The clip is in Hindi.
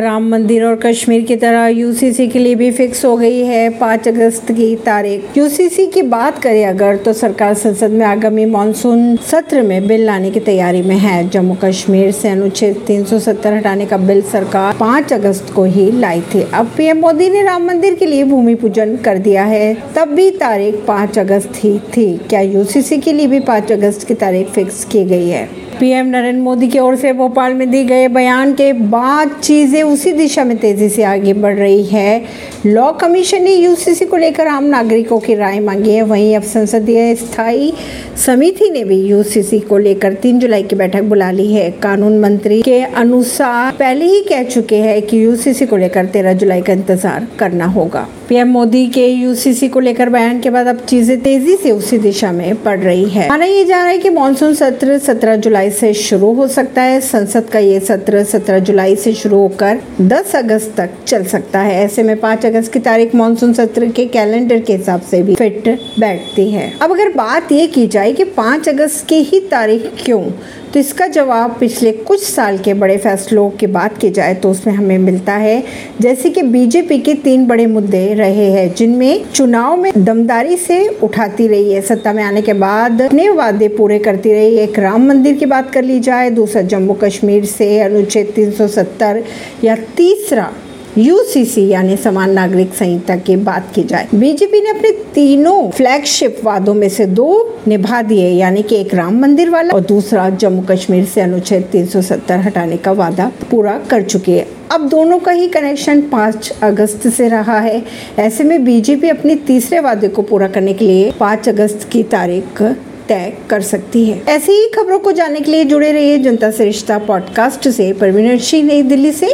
राम मंदिर और कश्मीर की तरह यूसीसी के लिए भी फिक्स हो गई है पाँच अगस्त की तारीख। यूसीसी की बात करें अगर तो सरकार संसद में आगामी मानसून सत्र में बिल लाने की तैयारी में है। जम्मू कश्मीर से अनुच्छेद 370 हटाने का बिल सरकार 5 अगस्त को ही लाई थी। अब पीएम मोदी ने राम मंदिर के लिए भूमि पूजन कर दिया है, तब भी तारीख पाँच अगस्त ही थी। क्या यूसीसी के लिए भी पाँच अगस्त की तारीख फिक्स की गई है? पीएम नरेंद्र मोदी की ओर से भोपाल में दी गए बयान के बाद चीज़ें उसी दिशा में तेज़ी से आगे बढ़ रही है। लॉ कमीशन ने यूसीसी को लेकर आम नागरिकों की राय मांगी है। वहीं अब संसदीय स्थायी समिति ने भी यूसीसी को लेकर तीन जुलाई की बैठक बुला ली है। कानून मंत्री के अनुसार पहले ही कह चुके हैं कि यूसीसी को लेकर तेरह जुलाई का इंतज़ार करना होगा। पीएम मोदी के यूसीसी को लेकर बयान के बाद अब चीज़ें तेज़ी से उसी दिशा में बढ़ रही है। माना ये जा रहा है कि मानसून सत्र 17 जुलाई से शुरू हो सकता है। संसद का ये सत्र 17 जुलाई से शुरू होकर 10 अगस्त तक चल सकता है। ऐसे में 5 अगस्त की तारीख मानसून सत्र के कैलेंडर के हिसाब से भी फिट बैठती है। अब अगर बात ये की जाए कि 5 अगस्त की ही तारीख क्यों? तो इसका जवाब पिछले कुछ साल के बड़े फैसलों की बात की जाए तो उसमें हमें मिलता है। जैसे कि बीजेपी के तीन बड़े मुद्दे रहे हैं, जिनमें चुनाव में दमदारी से उठाती रही है। सत्ता में आने के बाद अपने वादे पूरे करती रही एक राम मंदिर की बात कर ली जाए, दूसरा जम्मू कश्मीर से अनुच्छेद 370 या तीसरा यूसीसी यानी समान नागरिक संहिता की बात की जाए। बीजेपी ने अपने तीनों फ्लैगशिप वादों में से दो निभा दिए, यानी कि एक राम मंदिर वाला और दूसरा जम्मू कश्मीर से अनुच्छेद 370 हटाने का वादा पूरा कर चुकी है। अब दोनों का ही कनेक्शन 5 अगस्त से रहा है। ऐसे में बीजेपी अपने तीसरे वादे को पूरा करने के लिए 5 अगस्त की तारीख तय कर सकती है। ऐसी ही खबरों को जानने के लिए जुड़े रहिए जनता से रिश्ता पॉडकास्ट से। परवीन सिंह नई दिल्ली से।